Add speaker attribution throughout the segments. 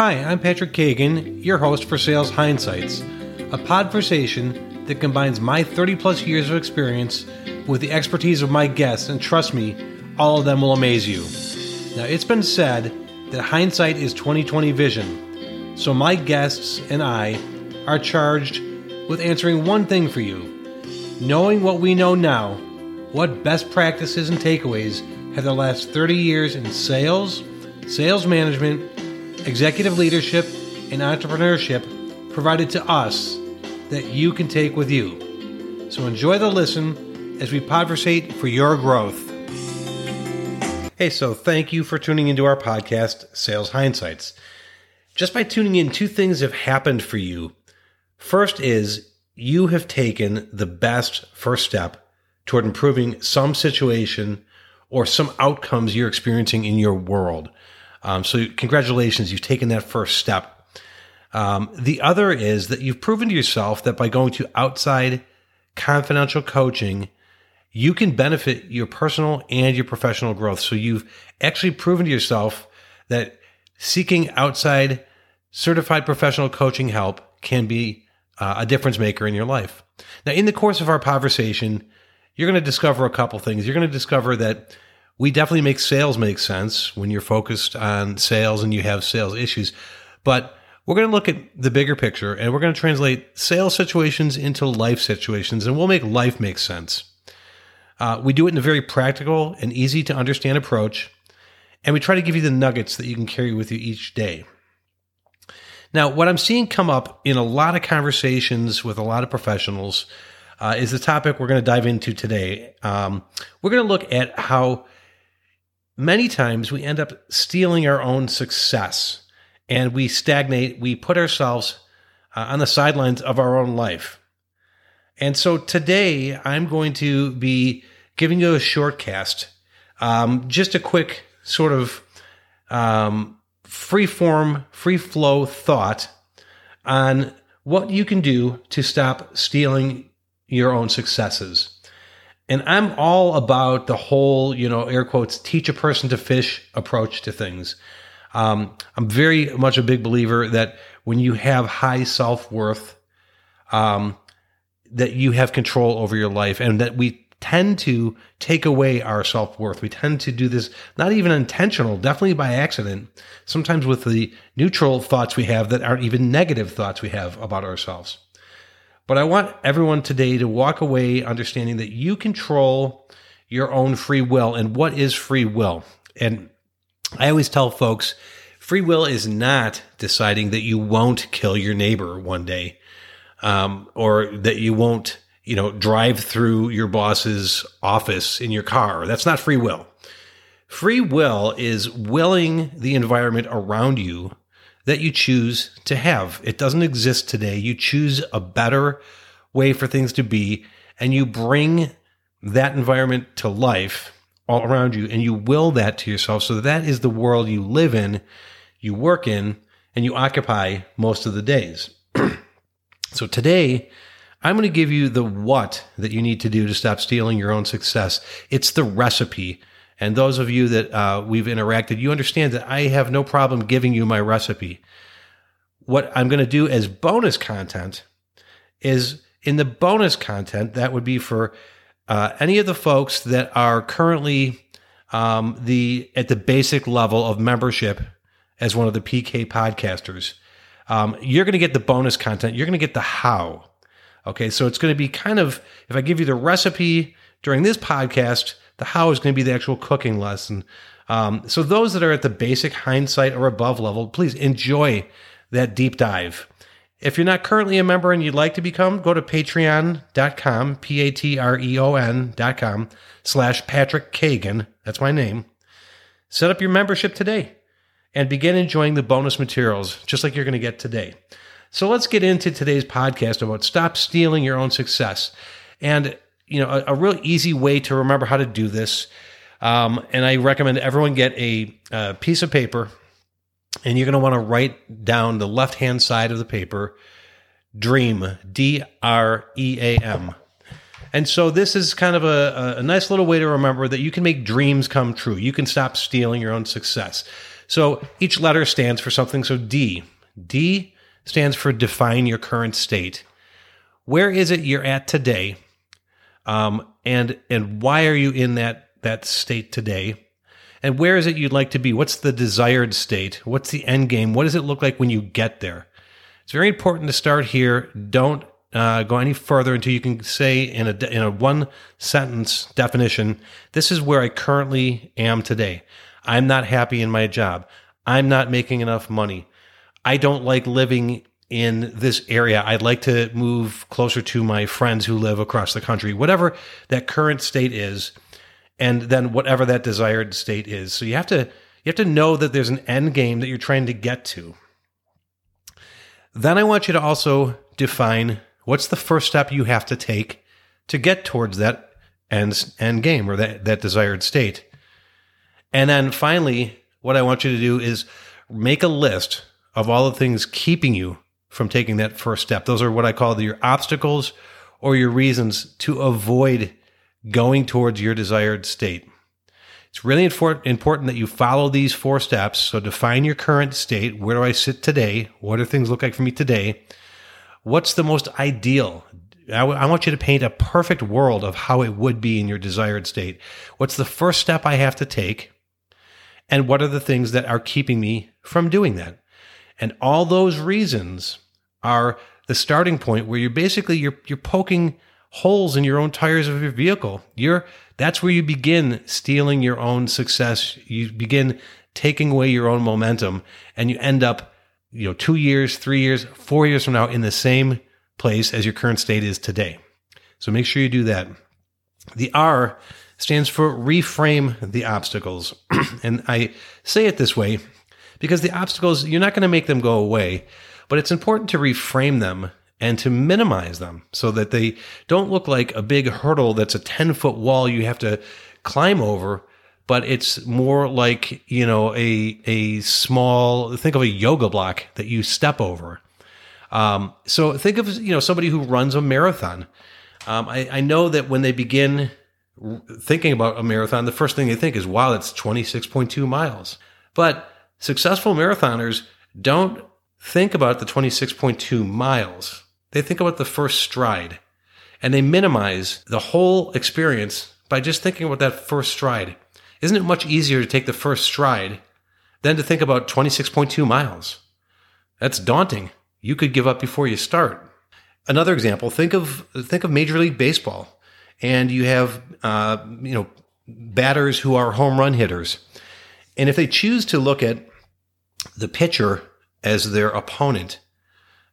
Speaker 1: Hi, I'm Patrick Kagan, your host for Sales Hindsights, a podversation that combines my 30 plus years of experience with the expertise of my guests, and trust me, all of them will amaze you. Now, it's been said that hindsight is 2020 vision, so my guests and I are charged with answering one thing for you. Knowing what we know now, what best practices and takeaways have the last 30 years in sales, sales management, executive leadership, and entrepreneurship provided to us that you can take with you. So enjoy the listen as we podversate for your growth. Hey, so thank you for tuning into our podcast, Sales Hindsights. Just by tuning in, two things have happened for you. First is you have taken the best first step toward improving some situation or some outcomes you're experiencing in your world. Um, so, congratulations, you've taken that first step. Um, the other is that you've proven to yourself that by going to outside confidential coaching, you can benefit your personal and your professional growth. So, you've actually proven to yourself that seeking outside certified professional coaching help can be uh, a difference maker in your life. Now, in the course of our conversation, you're going to discover a couple things. You're going to discover that we definitely make sales make sense when you're focused on sales and you have sales issues. But we're going to look at the bigger picture and we're going to translate sales situations into life situations and we'll make life make sense. Uh, we do it in a very practical and easy to understand approach. And we try to give you the nuggets that you can carry with you each day. Now, what I'm seeing come up in a lot of conversations with a lot of professionals uh, is the topic we're going to dive into today. Um, we're going to look at how many times we end up stealing our own success and we stagnate. We put ourselves uh, on the sidelines of our own life. And so today I'm going to be giving you a short cast, um, just a quick sort of um, free form, free flow thought on what you can do to stop stealing your own successes. And I'm all about the whole, you know, air quotes, teach a person to fish approach to things. Um, I'm very much a big believer that when you have high self worth, um, that you have control over your life and that we tend to take away our self worth. We tend to do this not even intentional, definitely by accident, sometimes with the neutral thoughts we have that aren't even negative thoughts we have about ourselves. But I want everyone today to walk away understanding that you control your own free will. And what is free will? And I always tell folks free will is not deciding that you won't kill your neighbor one day um, or that you won't you know drive through your boss's office in your car that's not free will free will is willing the environment around you that you choose to have. It doesn't exist today. You choose a better way for things to be, and you bring that environment to life all around you, and you will that to yourself. So that is the world you live in, you work in, and you occupy most of the days. so today, I'm going to give you the what that you need to do to stop stealing your own success. It's the recipe and those of you that uh, we've interacted, you understand that I have no problem giving you my recipe. What I'm going to do as bonus content is in the bonus content, that would be for uh, any of the folks that are currently um, the at the basic level of membership as one of the PK podcasters. Um, you're going to get the bonus content. You're going to get the how. Okay, so it's going to be kind of if I give you the recipe during this podcast, the how is going to be the actual cooking lesson. Um, so those that are at the basic hindsight or above level, please enjoy that deep dive. If you're not currently a member and you'd like to become, go to patreon.com, P-A-T-R-E-O-N.com slash Patrick Kagan. That's my name. Set up your membership today and begin enjoying the bonus materials just like you're going to get today. So let's get into today's podcast about stop stealing your own success. And you know, a, a real easy way to remember how to do this. Um, and I recommend everyone get a, a piece of paper and you're going to want to write down the left hand side of the paper dream d r e a m and so this is kind of a, a nice little way to remember that you can make dreams come true you can stop stealing your own success So each letter stands for something. So D. D stands for define your current state. Where is it you're at today? Um, and and why are you in that that state today? And where is it you'd like to be? What's the desired state? What's the end game? What does it look like when you get there? It's very important to start here. Don't uh, go any further until you can say in a in a one sentence definition. This is where I currently am today. I'm not happy in my job. I'm not making enough money. I don't like living in this area. I'd like to move closer to my friends who live across the country. Whatever that current state is, and then whatever that desired state is. So you have to you have to know that there's an end game that you're trying to get to. Then I want you to also define what's the first step you have to take to get towards that end, end game or that, that desired state. And then finally, what I want you to do is make a list of all the things keeping you from taking that first step. Those are what I call your obstacles or your reasons to avoid going towards your desired state. It's really important that you follow these four steps. So define your current state. Where do I sit today? What do things look like for me today? What's the most ideal? I, w- I want you to paint a perfect world of how it would be in your desired state. What's the first step I have to take? And what are the things that are keeping me from doing that? And all those reasons are the starting point where you're basically you're you're poking holes in your own tires of your vehicle. You're that's where you begin stealing your own success. You begin taking away your own momentum and you end up, you know, 2 years, 3 years, 4 years from now in the same place as your current state is today. So make sure you do that. The R stands for reframe the obstacles. and I say it this way because the obstacles, you're not going to make them go away, but it's important to reframe them and to minimize them so that they don't look like a big hurdle that's a 10 foot wall you have to climb over but it's more like you know a a small think of a yoga block that you step over. Um, so think of you know somebody who runs a marathon. Um, I, I know that when they begin thinking about a marathon the first thing they think is wow that's 26.2 miles. But successful marathoners don't think about the 26.2 miles they think about the first stride and they minimize the whole experience by just thinking about that first stride. Isn't it much easier to take the first stride than to think about 26.2 miles? That's daunting. You could give up before you start. Another example, think of think of Major League Baseball, and you have uh, you know batters who are home run hitters, and if they choose to look at the pitcher as their opponent,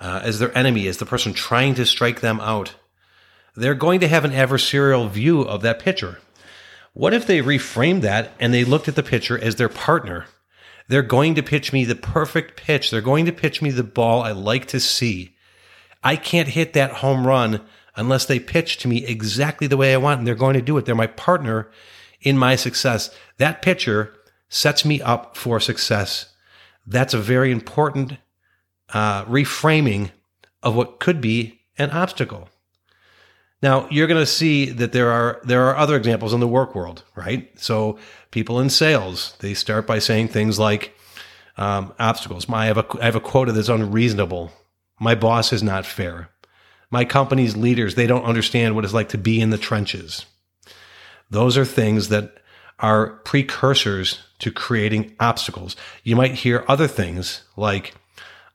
Speaker 1: uh, as their enemy, as the person trying to strike them out, they're going to have an adversarial view of that pitcher. What if they reframed that and they looked at the pitcher as their partner? They're going to pitch me the perfect pitch. They're going to pitch me the ball I like to see. I can't hit that home run unless they pitch to me exactly the way I want, and they're going to do it. They're my partner in my success. That pitcher sets me up for success. That's a very important uh, reframing of what could be an obstacle. Now you're going to see that there are there are other examples in the work world, right? So people in sales they start by saying things like um, obstacles. My, I have a I have a quota that's unreasonable. My boss is not fair. My company's leaders they don't understand what it's like to be in the trenches. Those are things that are precursors to creating obstacles. You might hear other things like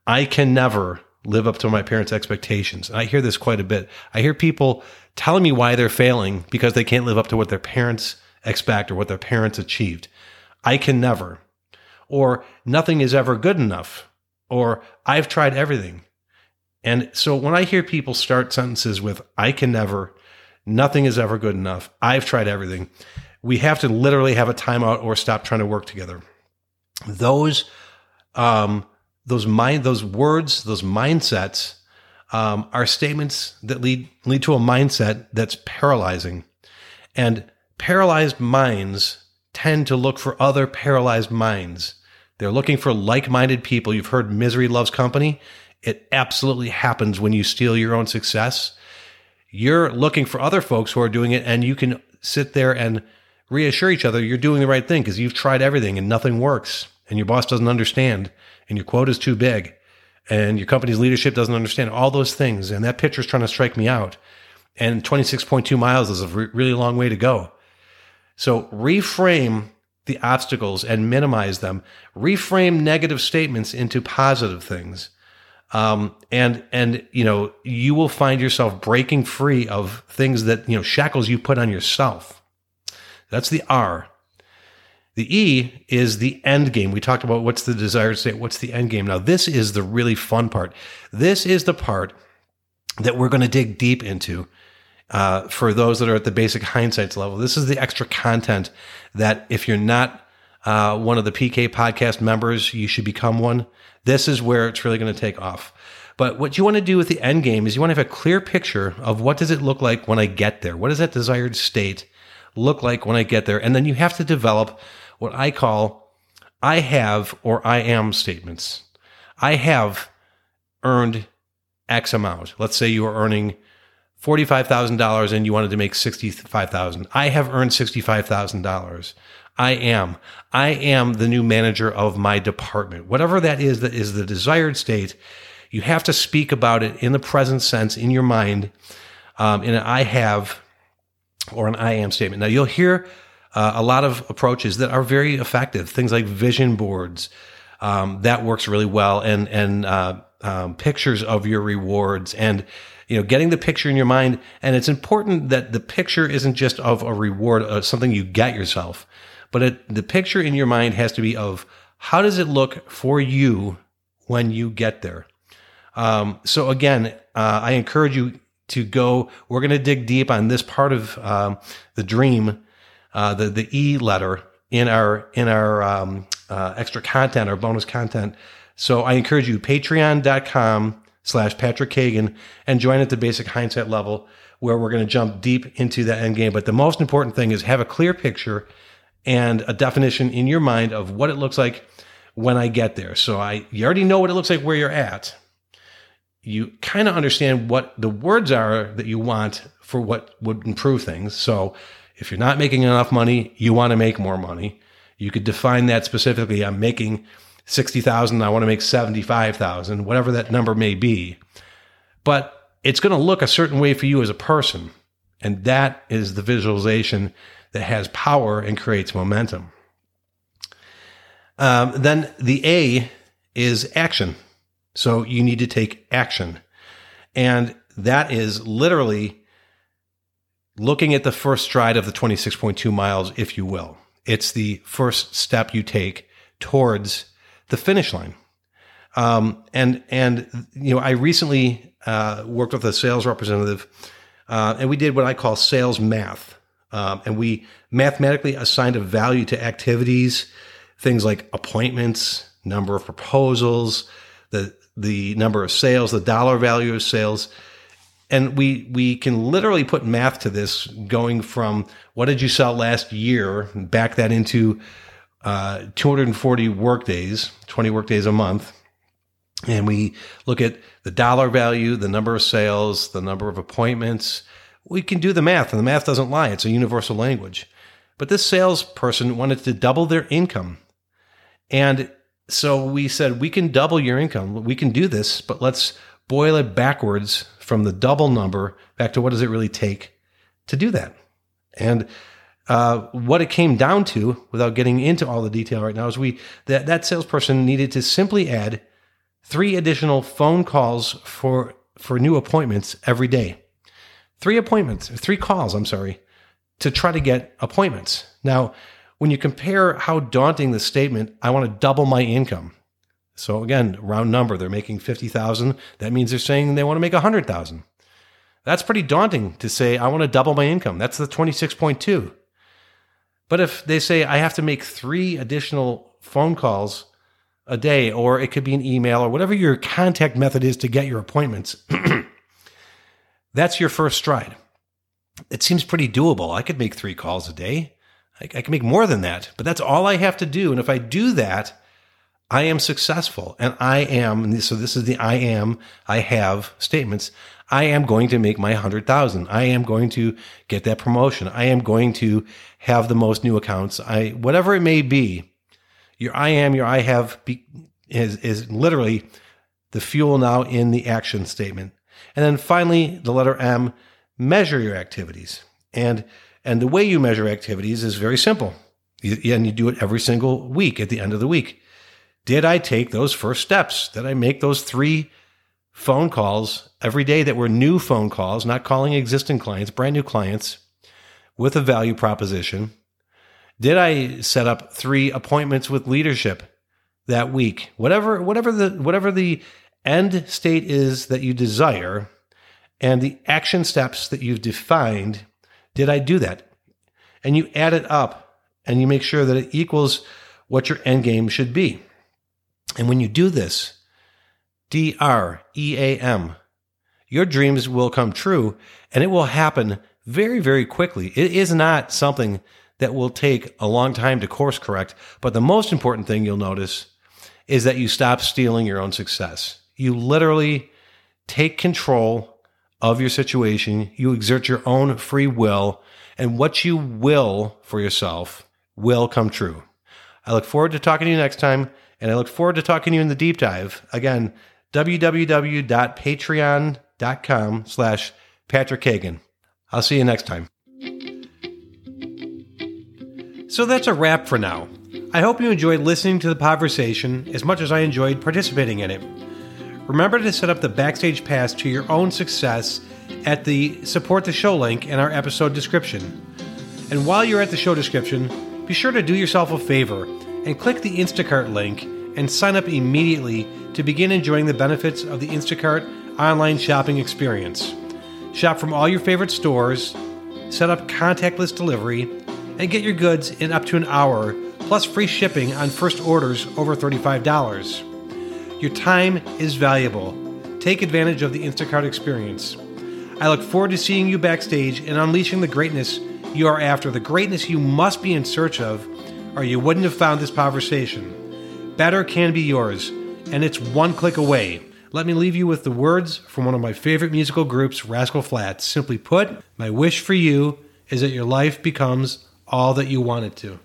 Speaker 1: I can never live up to my parents' expectations. And I hear this quite a bit. I hear people telling me why they're failing because they can't live up to what their parents expect or what their parents achieved. I can never. Or nothing is ever good enough. Or I've tried everything. And so when I hear people start sentences with, I can never, nothing is ever good enough, I've tried everything, we have to literally have a timeout or stop trying to work together. Those um, those mind, those words, those mindsets um, are statements that lead lead to a mindset that's paralyzing, and paralyzed minds tend to look for other paralyzed minds. They're looking for like-minded people. You've heard misery loves company. It absolutely happens when you steal your own success. You're looking for other folks who are doing it, and you can sit there and reassure each other you're doing the right thing because you've tried everything and nothing works and your boss doesn't understand and your quote is too big and your company's leadership doesn't understand all those things and that pitcher is trying to strike me out. And 26.2 miles is a re- really long way to go. So reframe the obstacles and minimize them. Reframe negative statements into positive things. Um, and and you know you will find yourself breaking free of things that you know shackles you put on yourself that's the r the E is the end game. We talked about what's the desired state, what's the end game. Now, this is the really fun part. This is the part that we're going to dig deep into uh, for those that are at the basic hindsights level. This is the extra content that if you're not uh, one of the PK podcast members, you should become one. This is where it's really going to take off. But what you want to do with the end game is you want to have a clear picture of what does it look like when I get there? What is that desired state look like when I get there? And then you have to develop what I call I have or I am statements. I have earned X amount. Let's say you are earning $45,000 and you wanted to make 65,000. I have earned $65,000. I am. I am the new manager of my department. Whatever that is that is the desired state, you have to speak about it in the present sense in your mind um, in an I have or an I am statement. Now you'll hear uh, a lot of approaches that are very effective. Things like vision boards, um, that works really well, and and uh, um, pictures of your rewards, and you know, getting the picture in your mind. And it's important that the picture isn't just of a reward, uh, something you get yourself, but it, the picture in your mind has to be of how does it look for you when you get there. Um, so again, uh, I encourage you to go. We're going to dig deep on this part of um, the dream uh, the the e letter in our in our um, uh, extra content, our bonus content. So I encourage you patreon.com slash Patrick Kagan and join at the basic hindsight level where we're going to jump deep into that end game. But the most important thing is have a clear picture and a definition in your mind of what it looks like when I get there. So I you already know what it looks like where you're at. You kind of understand what the words are that you want for what would improve things. So if you're not making enough money, you want to make more money. You could define that specifically. I'm making 60,000. I want to make 75,000, whatever that number may be. But it's going to look a certain way for you as a person. And that is the visualization that has power and creates momentum. Um, then the A is action. So you need to take action. And that is literally looking at the first stride of the 26.2 miles, if you will. It's the first step you take towards the finish line. Um, and, and, you know, I recently, uh, worked with a sales representative, uh, and we did what I call sales math. Um, and we mathematically assigned a value to activities, things like appointments, number of proposals, the, the number of sales, the dollar value of sales, and we we can literally put math to this going from what did you sell last year back that into uh, 240 work days 20 work days a month. And we look at the dollar value the number of sales the number of appointments. We can do the math and the math doesn't lie. It's a universal language. But this salesperson wanted to double their income. And so we said we can double your income we can do this but let's boil it backwards from the double number back to what does it really take to do that. And uh, what it came down to, without getting into all the detail right now, is we that that salesperson needed to simply add three additional phone calls for for new appointments every day. Three appointments, three calls. I'm sorry, to try to get appointments. Now, when you compare how daunting the statement, I want to double my income. So again, round number, they're making 50,000. That means they're saying they want to make 100,000. That's pretty daunting to say, I want to double my income. That's the 26.2. But if they say, I have to make three additional phone calls a day, or it could be an email, or whatever your contact method is to get your appointments, that's your first stride. It seems pretty doable. I could make three calls a day. I, I can make more than that, but that's all I have to do. And if I do that, I am successful and I am, so this is the I am, I have statements. I am going to make my hundred thousand. I am going to get that promotion. I am going to have the most new accounts. I, whatever it may be, Your I am, your I have be, is, is literally the fuel now in the action statement. And then finally, the letter M, measure your activities. And, and the way you measure activities is very simple. You, and you do it every single week at the end of the week. Did I take those first steps? Did I make those three phone calls every day that were new phone calls, not calling existing clients, brand new clients with a value proposition? Did I set up three appointments with leadership that week? Whatever, whatever the, whatever the end state is that you desire and the action steps that you've defined, did I do that? And you add it up and you make sure that it equals what your end game should be. And when you do this, D R E A M, your dreams will come true and it will happen very, very quickly. It is not something that will take a long time to course correct. But the most important thing you'll notice is that you stop stealing your own success. You literally take control of your situation. You exert your own free will and what you will for yourself will come true. I look forward to talking to you next time. And I look forward to talking to you in the deep dive. Again, www.patreon.com slash Patrick Kagan. I'll see you next time. So that's a wrap for now. I hope you enjoyed listening to the conversation as much as I enjoyed participating in it. Remember to set up the backstage pass to your own success at the support the show link in our episode description. And while you're at the show description, be sure to do yourself a favor and click the Instacart link and sign up immediately to begin enjoying the benefits of the Instacart online shopping experience. Shop from all your favorite stores, set up contactless delivery, and get your goods in up to an hour, plus free shipping on first orders over $35. Your time is valuable. Take advantage of the Instacart experience. I look forward to seeing you backstage and unleashing the greatness you are after, the greatness you must be in search of, or you wouldn't have found this conversation. Better can be yours, and it's one click away. Let me leave you with the words from one of my favorite musical groups, Rascal Flatts. Simply put, my wish for you is that your life becomes all that you want it to.